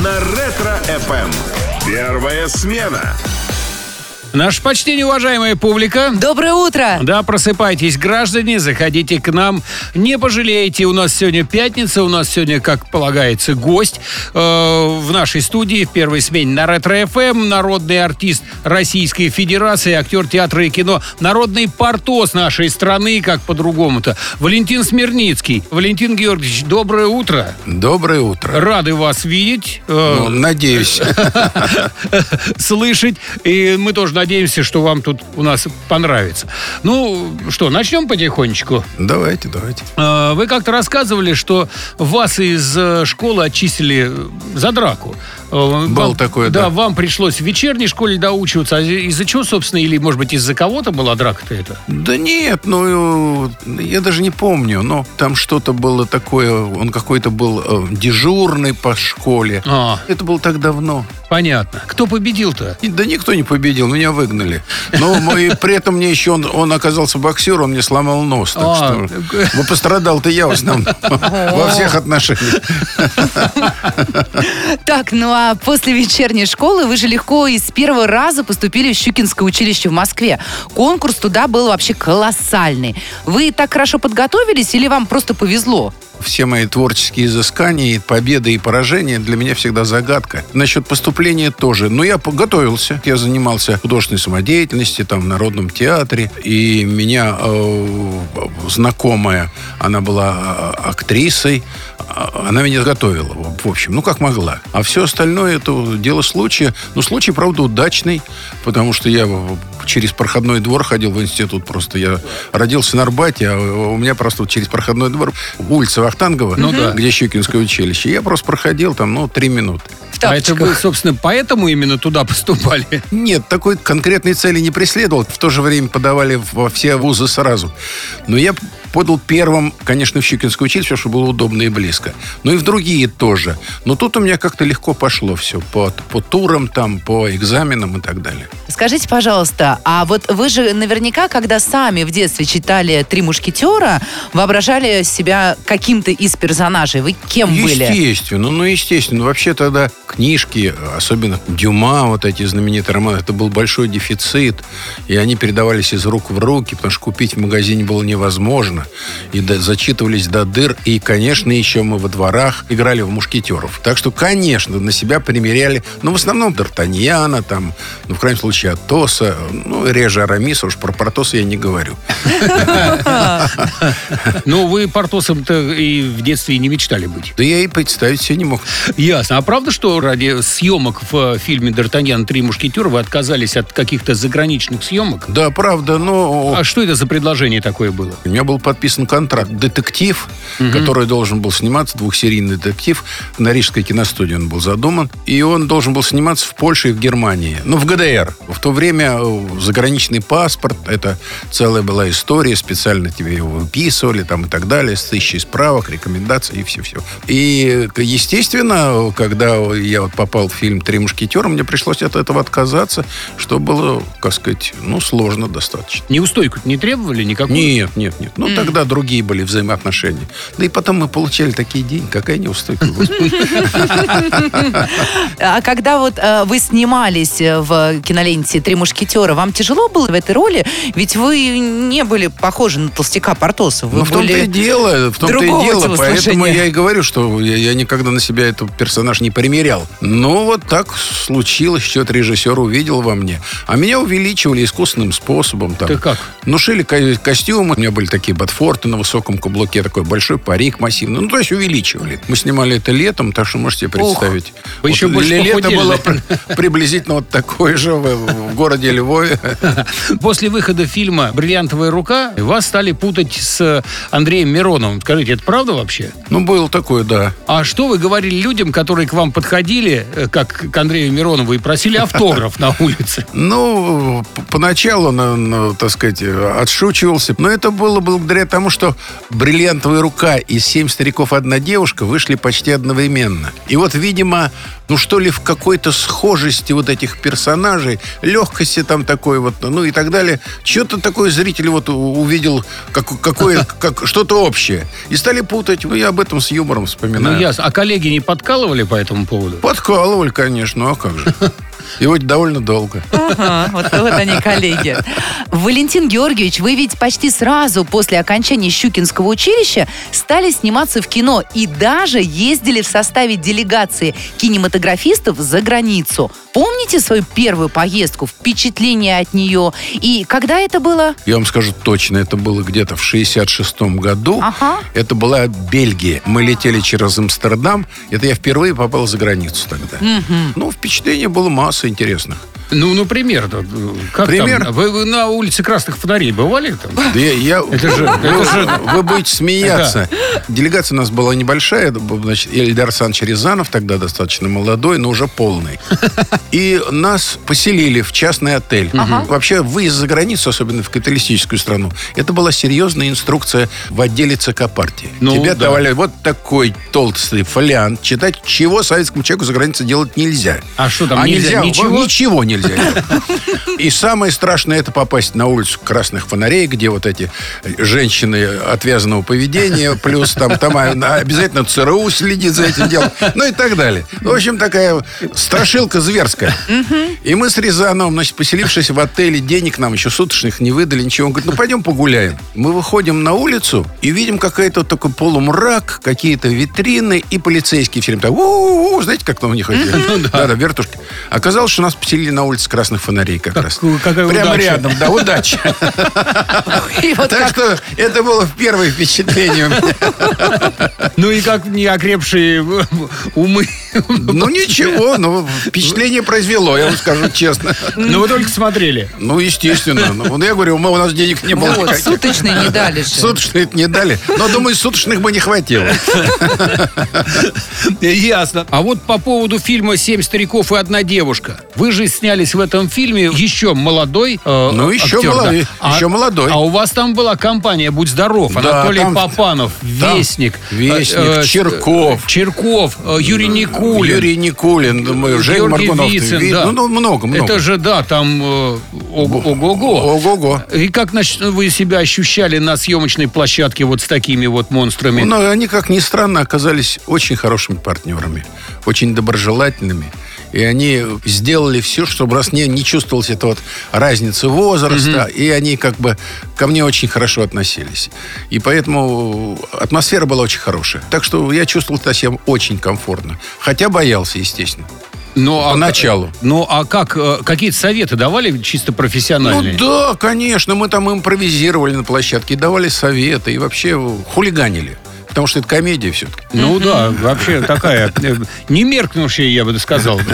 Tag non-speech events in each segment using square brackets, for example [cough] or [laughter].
на Ретро-ФМ. Первая смена. Наше почтение, уважаемая публика. Доброе утро! Да, просыпайтесь, граждане, заходите к нам. Не пожалеете, у нас сегодня пятница, у нас сегодня, как полагается, гость э, в нашей студии в первой смене на Ретро-ФМ, народный артист Российской Федерации, актер театра и кино, народный Портос нашей страны, как по-другому-то, Валентин Смирнитский. Валентин Георгиевич, доброе утро. Доброе утро. Рады вас видеть. э, Ну, надеюсь. [laughs] слышать. И мы тоже надеемся, что вам тут у нас понравится. Ну, что, начнем потихонечку. Давайте, давайте. Э, Вы как-то рассказывали, что вас из э, школы отчислили за драку. Э, Было вам- такое, Да, да. вам пришлось в вечерней школе доучиваться. А из-за чего, собственно, или, может быть, из-за кого-то была драка-то это? Да нет, ну, э, я даже не помню, но там что-то было такое, он какой-то был э, дежурный по школе. А, Это было так давно. Понятно. Кто победил-то? Да никто не победил, меня выгнали. Но мы- при этом мне еще он, он оказался боксер, он мне сломал нос. Так А, что ну, пострадал-то я в основном [laughs] во всех отношениях. Так, ну а после вечерней школы вы же легко и с первого раза поступили в Щукинское училище в Москве. Конкурс туда был вообще колоссальный. Вы так хорошо подготовились или вам просто повезло? Все мои творческие изыскания, и победы и поражения для меня всегда загадка. Насчет поступления тоже. Но я подготовился. Я занимался художественной самодеятельностью, там, в Народном театре. И меня э, знакомая, она была э, актрисой, она меня готовила, в общем, ну, как могла. А все остальное это дело случая. Ну, случай, правда, удачный, потому что я через проходной двор ходил в институт просто. Я родился на Арбате, а у меня просто вот через проходной двор улица Вахтангова, Ну да. где Щукинское училище. Я просто проходил там, ну, три минуты. А это вы, собственно, поэтому именно туда поступали? Нет, такой конкретной цели не преследовал. В то же время подавали во все вузы сразу. Но я подал первым, конечно, в Щукинское училище, что было удобно и близко. Ну и в другие тоже. Но тут у меня как-то легко пошло все. По, по турам, там, по экзаменам и так далее. Скажите, пожалуйста, а вот вы же наверняка, когда сами в детстве читали «Три мушкетера», воображали себя каким-то из персонажей. Вы кем были? Естественно, ну, естественно. Вообще тогда книжки, особенно Дюма, вот эти знаменитые романы, это был большой дефицит. И они передавались из рук в руки, потому что купить в магазине было невозможно. И до- зачитывались до дыр. И, конечно, еще мы во дворах играли в мушкетеров. Так что, конечно, на себя примеряли, ну, в основном Д'Артаньяна, там, ну, в крайнем случае, Атоса, ну, реже Арамиса, уж про Портоса я не говорю. Ну, вы портосом-то и в детстве не мечтали быть. Да я и представить себе не мог. Ясно. А правда, что ради съемок в э, фильме «Д'Артаньян. Три мушкетера» вы отказались от каких-то заграничных съемок? Да, правда, но... А что это за предложение такое было? У меня был подписан контракт. Детектив, который должен был сниматься, двухсерийный детектив. На Рижской киностудии он был задуман. И он должен был сниматься в Польше и в Германии. Ну, в ГДР. В то время э, заграничный паспорт, это целая была история. Специально тебе его выписывали там и так далее. С тысячей справок, рекомендаций и все-все. И, естественно, когда я вот попал в фильм «Три мушкетера», мне пришлось от этого отказаться, что было, как сказать, ну, сложно достаточно. Неустойку не требовали никакую? Нет, нет, нет. Ну, тогда другие были взаимоотношения. Да и потом мы получали такие деньги. Какая неустойка, господи. А когда вот э, вы снимались э, в киноленте «Три мушкетера», вам тяжело было в этой роли? Ведь вы не были похожи на толстяка Портоса. Вы Ну, в том-то и дело, в том-то и дело. Поэтому я и говорю, что я, никогда на себя этот персонаж не примерял. Но вот так случилось, что режиссер увидел во мне. А меня увеличивали искусственным способом. Там. Ты как? Ну, шили ко- костюмы. У меня были такие ботфорты на высоком каблуке, такой большой парик массивный. Ну, то есть увеличивали. Мы снимали это летом, так что можете представить. Вы еще больше ле- лето похудели, было приблизительно вот такое же в, в городе Львове. [laughs] После выхода фильма «Бриллиантовая рука» вас стали путать с Андреем Мироновым. Скажите, это правда вообще? Ну, было такое, да. А что вы говорили людям, которые к вам подходили, э, как к Андрею Миронову, и просили автограф на улице? [laughs] Ну, поначалу, на- на, так сказать, отшучивался. Но это было благодаря благодаря тому, что «Бриллиантовая рука» и «Семь стариков, одна девушка» вышли почти одновременно. И вот, видимо, ну что ли, в какой-то схожести вот этих персонажей, легкости там такой вот, ну и так далее, что-то такое зритель вот увидел, как, какое, [laughs] как, что-то общее. И стали путать. Ну, я об этом с юмором вспоминаю. Ну, ясно. А коллеги не подкалывали по этому поводу? Подкалывали, конечно, ну а как же. [laughs] Вот довольно долго. Ага, вот, вот они, коллеги. Валентин Георгиевич, вы ведь почти сразу после окончания Щукинского училища стали сниматься в кино и даже ездили в составе делегации кинематографистов за границу. Помните свою первую поездку, впечатление от нее? И когда это было? Я вам скажу точно, это было где-то в 66-м году. Ага. Это была Бельгия. Мы летели через Амстердам. Это я впервые попал за границу тогда. Ну, впечатление было масса интересных. Ну, например, да, как Пример? там? Вы, вы на улице Красных Фонарей бывали там? Да я, я- Это же- вы, это же- вы будете смеяться. Делегация у нас была небольшая. Значит, Эльдар Александрович Рязанов, тогда достаточно молодой, но уже полный. [laughs] И нас поселили в частный отель. Вообще, выезд за границу, особенно в капиталистическую страну, это была серьезная инструкция в отделе ЦК партии. Ну, Тебе да. давали вот такой толстый фолиант, читать, чего советскому человеку за границей делать нельзя. А что там, нельзя? Ничего? Ничего нельзя. И самое страшное это попасть на улицу красных фонарей, где вот эти женщины отвязанного поведения, плюс там, там обязательно ЦРУ следит за этим делом, ну и так далее. В общем, такая страшилка зверская. И мы с Рязановым, значит, поселившись в отеле, денег нам еще суточных не выдали, ничего. Он говорит, ну пойдем погуляем. Мы выходим на улицу и видим какой-то такой полумрак, какие-то витрины и полицейские все время так, «У-у-у», знаете, как там у них ходили? Да-да, вертушки. Оказалось, что нас поселили на улице красных фонарей как, Как- раз. какая Прямо удача. рядом, да, [laughs] вот Так что это было первое впечатление. Ну и как неокрепшие умы. Ну ничего, ну впечатление произвело, я вам скажу честно. Ну вы только смотрели. Ну, естественно. Ну, вот я говорю, у нас денег не было. Вот, никаких. суточные не дали же. Суточных не дали. Но, думаю, суточных бы не хватило. Ясно. А вот по поводу фильма «Семь стариков и одна девушка». Вы же снялись в этом фильме еще молодой э, Ну, еще актер, молодой, да. еще молодой. А у вас там была компания «Будь здоров». Да, Анатолий там- Попанов, там Вестник. Вестник, э, э, Черков. Черков, э, Юрий Никулин. Юрий Никулин, думаю, Женя Георгий Маргунов. Вицин, Ви- да. Ну, ну, много, много. Это же, да, там э, ого- ого-го. Ого-го. И как значит, вы себя ощущали на съемочной площадке вот с такими вот монстрами? Но они, как ни странно, оказались очень хорошими партнерами, очень доброжелательными. И они сделали все, чтобы раз не, не чувствовалась эта вот разница возраста, и они как бы ко мне очень хорошо относились. И поэтому атмосфера была очень хорошая. Так что я чувствовал себя очень комфортно. Хотя боялся, естественно. Ну, а Поначалу. Ну, а как, э, какие-то советы давали чисто профессиональные? Ну да, конечно, мы там импровизировали на площадке, давали советы, и вообще хулиганили. Потому что это комедия все-таки. Ну да, вообще такая э, не меркнущая, я бы сказал. [laughs]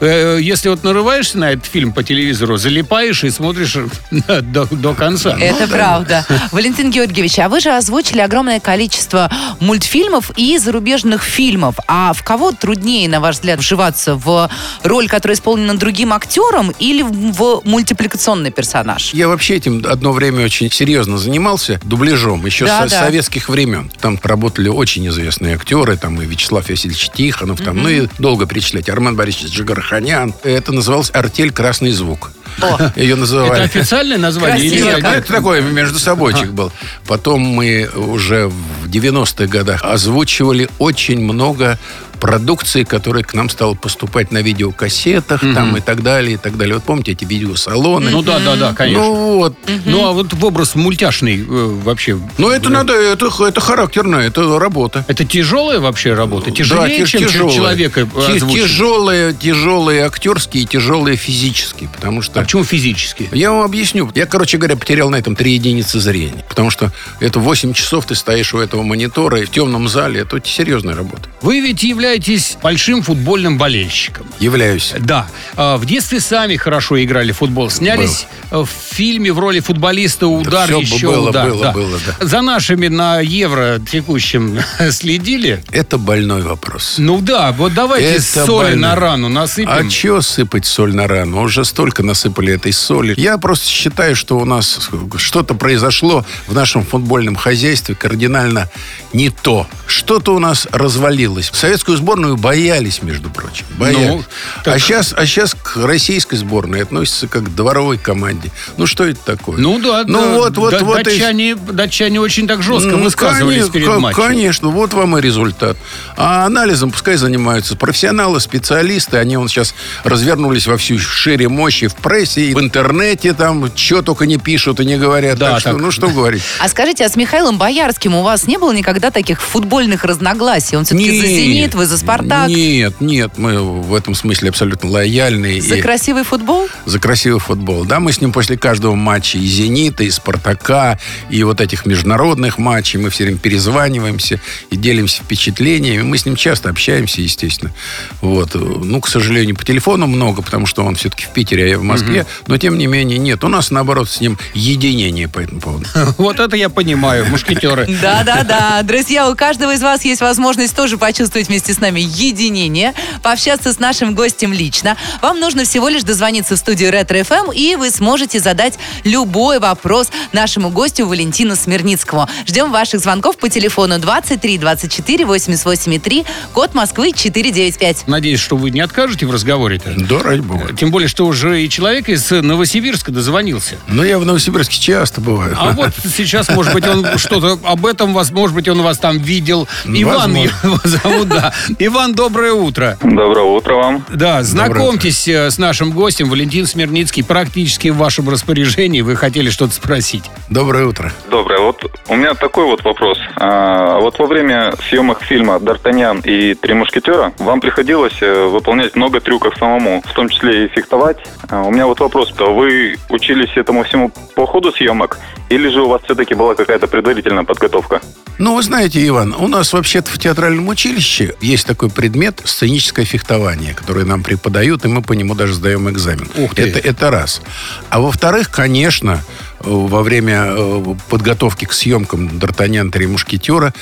Э, Если вот нарываешься на этот фильм по телевизору, залипаешь и смотришь [laughs] до, до конца. Это правда. Валентин Георгиевич, а вы же озвучили огромное количество мультфильмов и зарубежных фильмов. А в кого труднее, на ваш взгляд, вживаться? В роль, которая исполнена другим актером или в в мультипликационный персонаж? Я вообще этим одно время очень серьезно занимался, дубляжом, еще Да, со да. советских времен. Там работали очень известные актеры, там и Вячеслав Васильевич Тихонов, там, ну и долго перечислять, Арман Борисович Джигарханян. Это называлось «Артель Красный звук». О. [laughs] Ее Это называли. официальное название? или Красиво нет? Это такой между собойчик был. Потом мы уже в 90-х годах озвучивали очень много продукции, которая к нам стала поступать на видеокассетах там и так далее, и так далее. Вот помните эти видеосалоны? Ну да, да, да, конечно. Ну вот. Ну а вот в образ мультяшный э, вообще. Ну это надо, это, это характерно, это работа. Это тяжелая вообще работа? Тяжелее, тяж- чем тяжелая. человека озвучить? Тяжелые, тяжелые актерские и тяжелые физические. Потому что... А почему физически? Я вам объясню. Я, короче говоря, потерял на этом три единицы зрения. Потому что это 8 часов ты стоишь у этого монитора и в темном зале. Это серьезная работа. Вы ведь являетесь являетесь большим футбольным болельщиком. Являюсь. Да. А, В детстве сами хорошо играли в футбол. Снялись э, в фильме в роли футболиста «Удар всё еще было, удар». было, было, да. За нашими на Евро текущем [laughs] следили? Это больной вопрос. Ну да, вот давайте Это соли больно. на рану насыпем. А чё сыпать соль на рану? Уже столько насыпали этой соли. Я просто считаю, что у нас что-то произошло в нашем футбольном хозяйстве кардинально не то. Что-то у нас развалилось. Советскую сборную боялись, между прочим. Боялись. Ну, так- А сейчас а щас к российской сборной относятся как к дворовой команде. Ну, что это такое? Ну да, Ну, да. вот, вот, Да- вот. и- Датчане, датчане очень так жестко Ну, высказывались конечно, перед матчем. Конечно, вот вам и результат. А анализом пускай занимаются профессионалы, специалисты. Они вон сейчас развернулись во всю шире мощи в прессе, и в интернете там, что только не пишут и не говорят. Да, так что, так. ну что говорить. А скажите, а с Михаилом Боярским у вас не было никогда таких футбольных разногласий? Он все-таки за «Зенит», вы за «Спартак»? Нет, нет, мы в этом смысле абсолютно лояльны. За и- красивый футбол? за красивый футбол. Да, мы с ним после каждого матча и «Зенита», и «Спартака», и вот этих международных матчей мы все время перезваниваемся и делимся впечатлениями. Мы с ним часто общаемся, естественно. Вот. Ну, к сожалению, по телефону много, потому что он все-таки в Питере, а я в Москве. Но, тем не менее, нет. У нас, наоборот, с ним единение по этому поводу. [laughs] Вот это я понимаю, мушкетеры. [laughs] Да-да-да. Друзья, у каждого из вас есть возможность тоже почувствовать вместе с нами единение, пообщаться с нашим гостем лично. Вам нужно всего лишь дозвониться в студию Ретро ФМ, и вы сможете задать любой вопрос нашему гостю Валентину Смирницкому. Ждем ваших звонков по телефону 23 24 88 3, код Москвы 495. Надеюсь, что вы не откажете в разговоре-то. Да, ради бога. Тем более, что уже и человек из Новосибирска дозвонился. Но я в Новосибирске часто бываю. А вот [laughs] сейчас, может быть, он что-то об этом вас, может быть, он вас там видел. Иван его зовут, да. Иван, доброе утро. Доброе утро вам. Да, знакомьтесь э, с нашим гостем, Валентин Смирницкий, практически в вашем распоряжении. Вы хотели что-то спросить. Доброе утро. Доброе. Вот у меня такой вот вопрос. А, вот во время съемок фильма «Д'Артаньян и три мушкетера» вам приходилось э, выполнять много трюков самому, в том числе и фехтовать. А, у меня вот вопрос. То вы учились этому всему по ходу съемок или же у вас все-таки была какая-то предварительная подготовка? Ну, вы знаете, Иван, у нас вообще-то в театральном училище есть такой предмет сценическое фехтование, которое нам преподают, и мы по нему даже сдаем экзамен. Ух ты. Это, это раз. А во-вторых, конечно, э, во время э, подготовки к съемкам «Д'Артаньян. Три мушкетера»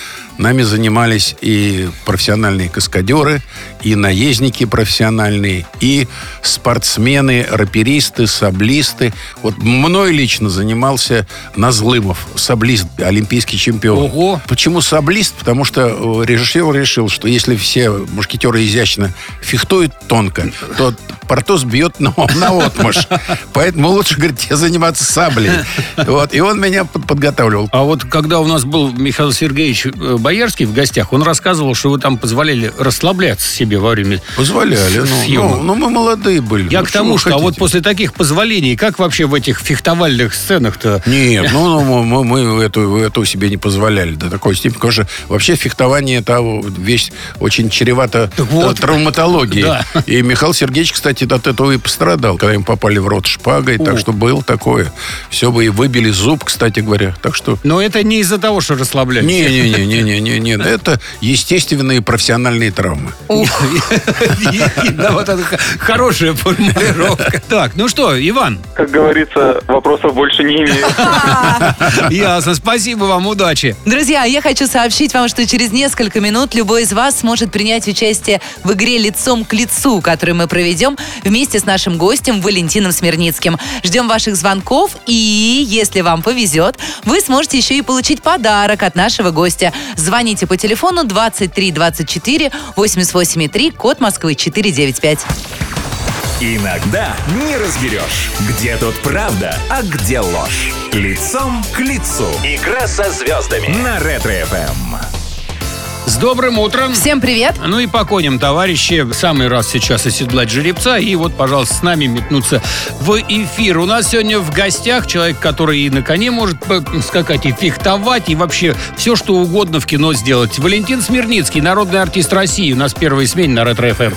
нами занимались и профессиональные каскадеры, и наездники профессиональные, и спортсмены, раперисты, саблисты. Вот мной лично занимался Назлымов, саблист, олимпийский чемпион. Ого. Почему саблист? Потому что э, режиссер решил, что если все мушкетеры изящно фехтуют тонко, то Портос бьет на, [laughs] на отмашь. Поэтому лучше, говорит, тебе заниматься саблей. Вот. И он меня под- подготавливал. А вот когда у нас был Михаил Сергеевич э, Боярский в гостях, он рассказывал, что вы там позволяли расслабляться себе во время Позволяли. Ну, ну, ну, мы молодые были. Я Ну, к тому, что а вот после таких позволений, как вообще в этих фехтовальных сценах-то? Нет, [laughs] ну, ну, мы, мы эту, эту себе не позволяли до такой степени, потому что вообще фехтование это вещь очень чревата Так вот. э, травматологией. Да. И Михаил Сергеевич, кстати, от этого и пострадал, когда им попали в рот шпагой, О. так что было такое. Все бы и выбили зуб, кстати говоря. Так что Но это не из-за того, что расслаблялись. Не-не-не-не-не-не. Это естественные профессиональные травмы. Да, вот это хорошая формулировка. [laughs] Так, ну что, Иван, Как говорится, вопросов больше не имею. [laughs] ясно, спасибо вам, удачи. Друзья, я хочу сообщить вам, что через несколько минут любой из вас сможет принять участие в игре «Лицом к лицу», которую мы проведем вместе с нашим гостем Валентином Смирницким. Ждем ваших звонков, и если вам повезет, вы сможете еще и получить подарок от нашего гостя. Звоните по телефону 23 24 88 3, код Москвы 495. Иногда не разберешь, где тут правда, а где ложь. Лицом к лицу. Игра со звездами на Ретро-ФМ. С добрым утром. Всем привет! Ну и по коням, товарищи. Самый раз сейчас оседлать жеребца. И вот, пожалуйста, с нами метнуться в эфир. У нас сегодня в гостях человек, который и на коне может скакать, и фехтовать, и вообще все, что угодно в кино сделать. Валентин Смирницкий, народный артист России. У нас в первой смене на Ретро-ФМ.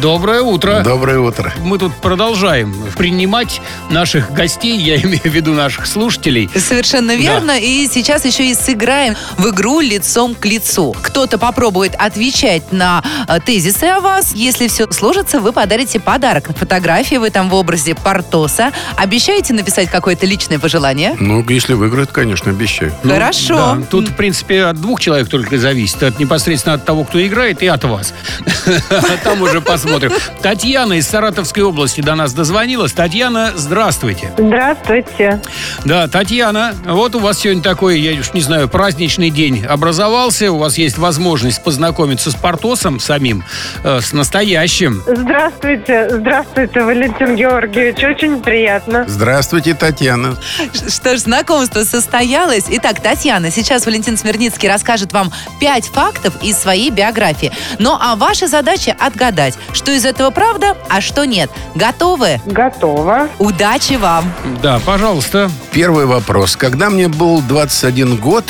Доброе утро. Доброе утро. Мы тут продолжаем принимать наших гостей, я имею в виду наших слушателей. Совершенно верно. И сейчас еще и сыграем в игру лицом к лицу. Кто-то кто попробует отвечать на э, тезисы о вас. Если все сложится, вы подарите подарок. Фотографии вы там в образе Портоса. Обещаете написать какое-то личное пожелание? Ну, если выиграет, конечно, обещаю. Ну, Хорошо. да. Тут, в принципе, от двух человек только зависит. От непосредственно от того, кто играет, и от вас. [laughs] Там уже посмотрим. Татьяна из Саратовской области до нас дозвонилась. Татьяна, здравствуйте. Здравствуйте. Да, Татьяна, вот у вас сегодня такой, я уж не знаю, праздничный день образовался. У вас есть возможность познакомиться с Портосом самим, э, с настоящим. Здравствуйте. Здравствуйте, Валентин Георгиевич. Очень приятно. Здравствуйте, Татьяна. Что ж, знакомство состоялось. Итак, Татьяна, сейчас Валентин Смирницкий расскажет вам пять фактов из своей биографии. Ну, а ваша задача отгадать, что из этого правда, а что нет. Готовы? Готово. Удачи вам! Да, пожалуйста. Первый вопрос. Когда мне был 21 год,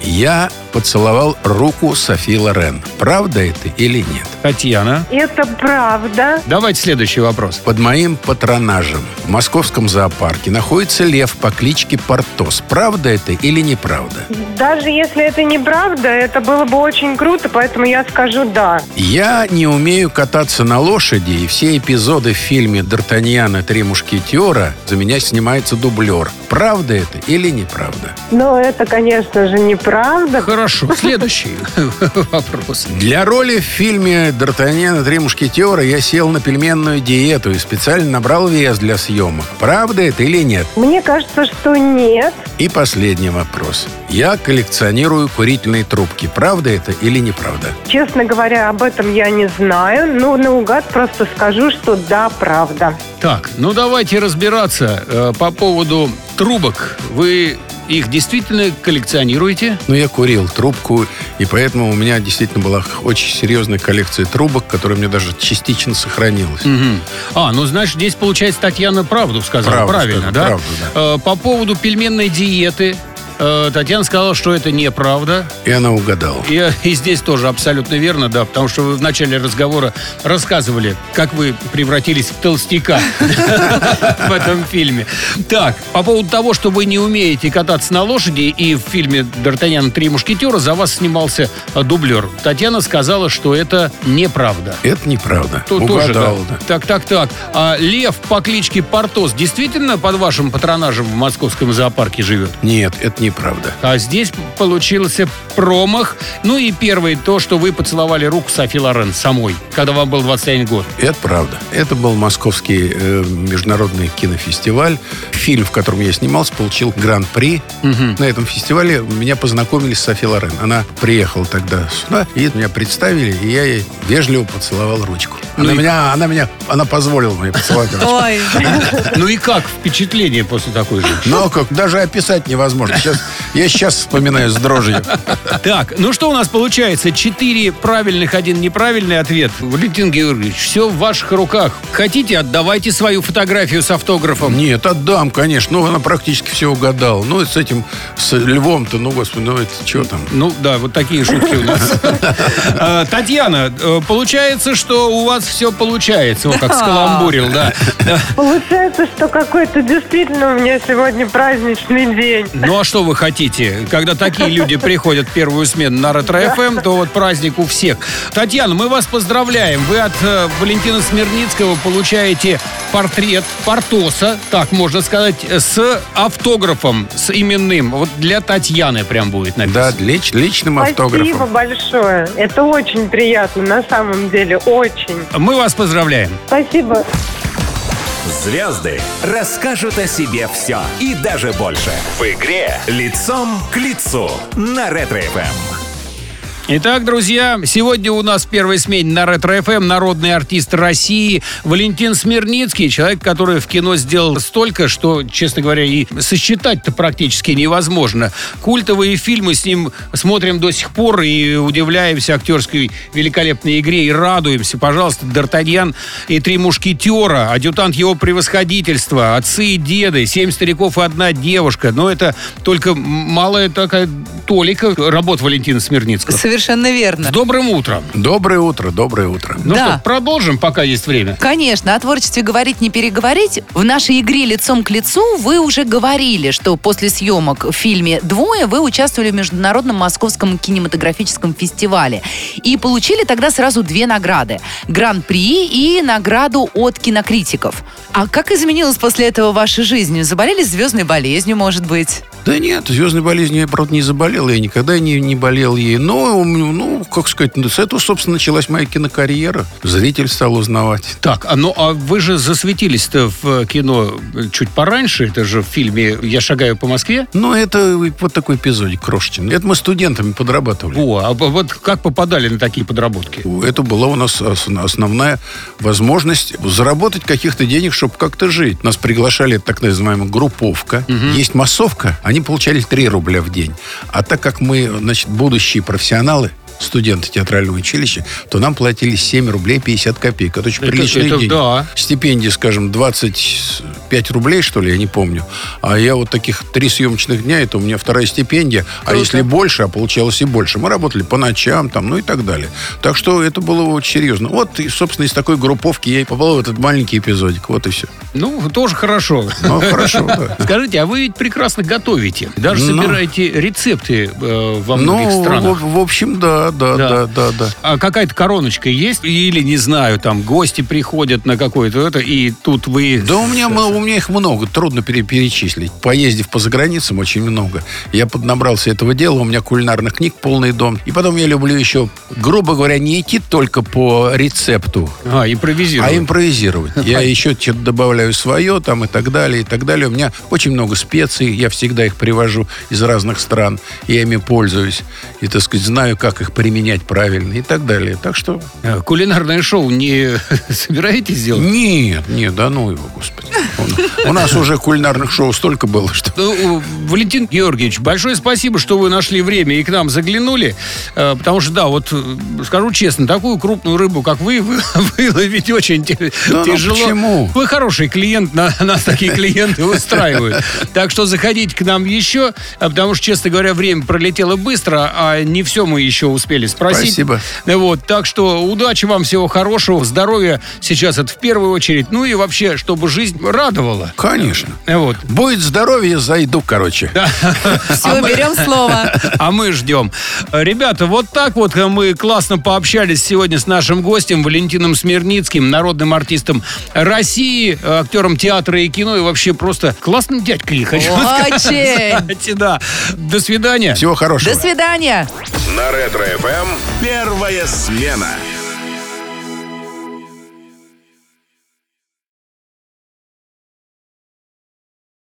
я поцеловал руку Софи Лорен. Правда это или нет? Татьяна. Это правда. Давайте следующий вопрос. Под моим патронажем в московском зоопарке находится лев по кличке Портос. Правда это или неправда? Даже если это неправда, это было бы очень круто, поэтому я скажу да. Я не умею кататься на лошади, и все эпизоды в фильме «Д'Артаньян и три мушкетера» за меня снимается дублер. Правда это или неправда? Но это, конечно же, неправда. Хорошо, следующий [laughs] вопрос. Для роли в фильме «Д'Артаньян и три мушкетера» я сел на пельменную диету и специально набрал вес для съемок. Правда это или нет? Мне кажется, что нет. И последний вопрос. Я коллекционирую курительные трубки. Правда это или неправда? Честно говоря, об этом я не знаю. Но наугад просто скажу, что да, правда. Так, ну давайте разбираться э, по поводу трубок. Вы их действительно коллекционируете? Ну, я курил трубку, и поэтому у меня действительно была очень серьезная коллекция трубок, которая мне даже частично сохранилась. Мгм. А, ну, значит, здесь, получается, Татьяна правду сказала. Правду Правильно, сказала, да? правду, Э, По поводу пельменной диеты. Э, Татьяна сказала, что это неправда. И она угадала. И, и здесь тоже абсолютно верно, да, потому что вы в начале разговора рассказывали, как вы превратились в толстяка [laughs] в этом фильме. Так, по поводу того, что вы не умеете кататься на лошади, и в фильме «Д'Артаньян. Три мушкетера» за вас снимался э, дублер. Татьяна сказала, что это неправда. Это неправда. Тут тоже, да. Так, так, так. А лев по кличке Портос действительно под вашим патронажем в московском зоопарке живет? Нет, это неправда. А здесь получился промах. Ну и первый, то, что вы поцеловали руку Софи Лорен самой, когда вам был 21 год. Это правда. Это был московский э, международный кинофестиваль. Фильм, в котором я снимался, получил гран-при. На этом фестивале меня познакомили с Софи Лорен. Она приехала тогда сюда, и меня представили, и я ей вежливо поцеловал ручку. Она Ну и- меня, она меня, она позволила мне поцеловать ручку. Ой, Ну и как впечатление после такой же? Но как, даже описать невозможно. Сейчас, я сейчас вспоминаю с дрожью. Так, ну что у нас получается? Четыре правильных, один неправильный ответ. Валентин Георгиевич, все в ваших руках. Хотите, отдавайте свою фотографию с автографом. Нет, отдам, конечно. Ну, она практически все угадала. Ну, с этим, с львом-то, ну, господи, ну, это что там? Ну да, вот такие шутки у нас. А, Татьяна, э, получается, что у вас все получается. О, как скаламбурил, да. Получается, что какой-то действительно у меня сегодня праздничный день. Ну а что вы хотите? Когда такие люди приходят первую смену на Ретро-ФМ, то вот праздник у всех. Татьяна, мы вас поздравляем. Вы от э, Валентина Смирницкого получаете портрет Портоса, так можно сказать, с автографом, с именным. Вот для Татьяны прям будет Да, написано. лич- личным Спасибо автографом. большое. Это очень приятно, на самом деле, очень. Мы вас поздравляем. Спасибо. Звезды расскажут о себе все и даже больше. В игре «Лицом к лицу» на Ретро-ФМ. Итак, друзья, сегодня у нас в первой смене на Ретро-ФМ народный артист России Валентин Смирницкий. Человек, который в кино сделал столько, что, честно говоря, и сосчитать-то практически невозможно. Культовые фильмы с ним смотрим до сих пор и удивляемся актерской великолепной игре и радуемся. Пожалуйста, Д'Артаньян и три мушкетера, адъютант его превосходительства, отцы и деды, семь стариков и одна девушка. Но это только малая такая толика работ Валентина Смирницкого. Совершенно верно. С добрым утром. Доброе утро, доброе утро. Ну Да. что, продолжим, пока есть время. Конечно, о творчестве говорить не переговорить. В нашей игре «Лицом к лицу» вы уже говорили, что после съемок в фильме «Двое» вы участвовали в Международном Московском кинематографическом фестивале. И получили тогда сразу две награды. Гран-при и награду от кинокритиков. А как изменилась после этого ваша жизнь? Заболели звездной болезнью, может быть? Да нет, звездной болезнью я, правда, не заболел. Я никогда не, не болел ей. Но, ну, как сказать, ну, с этого, собственно, началась моя кинокарьера. Зритель стал узнавать. Так, а ну а вы же засветились-то в кино чуть пораньше. Это же в фильме «Я шагаю по Москве». Ну, это вот такой эпизодик крошечный. Это мы студентами подрабатывали. О, а вот как попадали на такие подработки? Это была у нас ос- основная возможность заработать каких-то денег, чтобы как-то жить. Нас приглашали, так называемая групповка. Есть массовка, они получали 3 рубля в день. А так как мы, значит, будущие профессионалы, каналы. Студенты театрального училища, то нам платили 7 рублей 50 копеек. Это очень Это- приличный это день. да. Стипендии, скажем, 25 рублей, что ли, я не помню. А я вот таких три съемочных дня, это у меня вторая стипендия. А Круто. если больше, а получалось и больше. Мы работали по ночам, там, ну и так далее. Так что это было очень серьезно. Вот, и, собственно, из такой групповки я и попал в этот маленький эпизодик. Вот и все. Ну, тоже хорошо. Ну, хорошо, да. [laughs] Скажите, а вы ведь прекрасно готовите. Даже Ну. собираете рецепты э, во многих Ну, странах. в, в общем, да, да, Да. да, да, да. А какая-то короночка есть? Или, не знаю, там гости приходят на какое-то это, и тут вы... Да у меня, у меня их много, трудно пере- перечислить. Поездив по заграницам очень много. Я поднабрался этого дела, у меня кулинарных книг полный дом. И потом я люблю еще, грубо говоря, не идти только по рецепту, А, импровизировать. а импровизировать. [laughs] Я еще что-то добавляю свое там и так далее, и так далее. У меня очень много специй, я всегда их привожу из разных стран. Я ими пользуюсь. И, так сказать, знаю, как их применять правильно и так далее. Так что... Э, Кулинарное шоу не [laughs] собираетесь сделать? Нет, нет, да ну его, господи. У- нас уже кулинарных шоу столько было, что... Ну, Валентин Георгиевич, большое спасибо, что вы нашли время и к нам заглянули. Э, Потому что, да, вот э, скажу честно, такую крупную рыбу, как вы, [laughs] вы выловить очень ну тяжело. почему? Вы хороший клиент, на- [laughs] нас такие клиенты устраивают. Так что заходите к нам еще, потому что, честно говоря, время пролетело быстро, а не все мы еще успели спросить. Спасибо. Вот, так что удачи вам, всего хорошего, здоровья сейчас это в первую очередь, ну и вообще, чтобы жизнь радовала. Конечно. Вот. Будет здоровье, зайду, короче. [laughs] Все, берем слово. [laughs] А мы ждем. Ребята, вот так вот мы классно пообщались сегодня с нашим гостем Валентином Смирницким, народным артистом России, актером театра и кино, и вообще просто классным дядькой, хочу Очень. сказать. [laughs] Да. До свидания. Всего хорошего. До свидания. На Ретро-ФМ первая смена.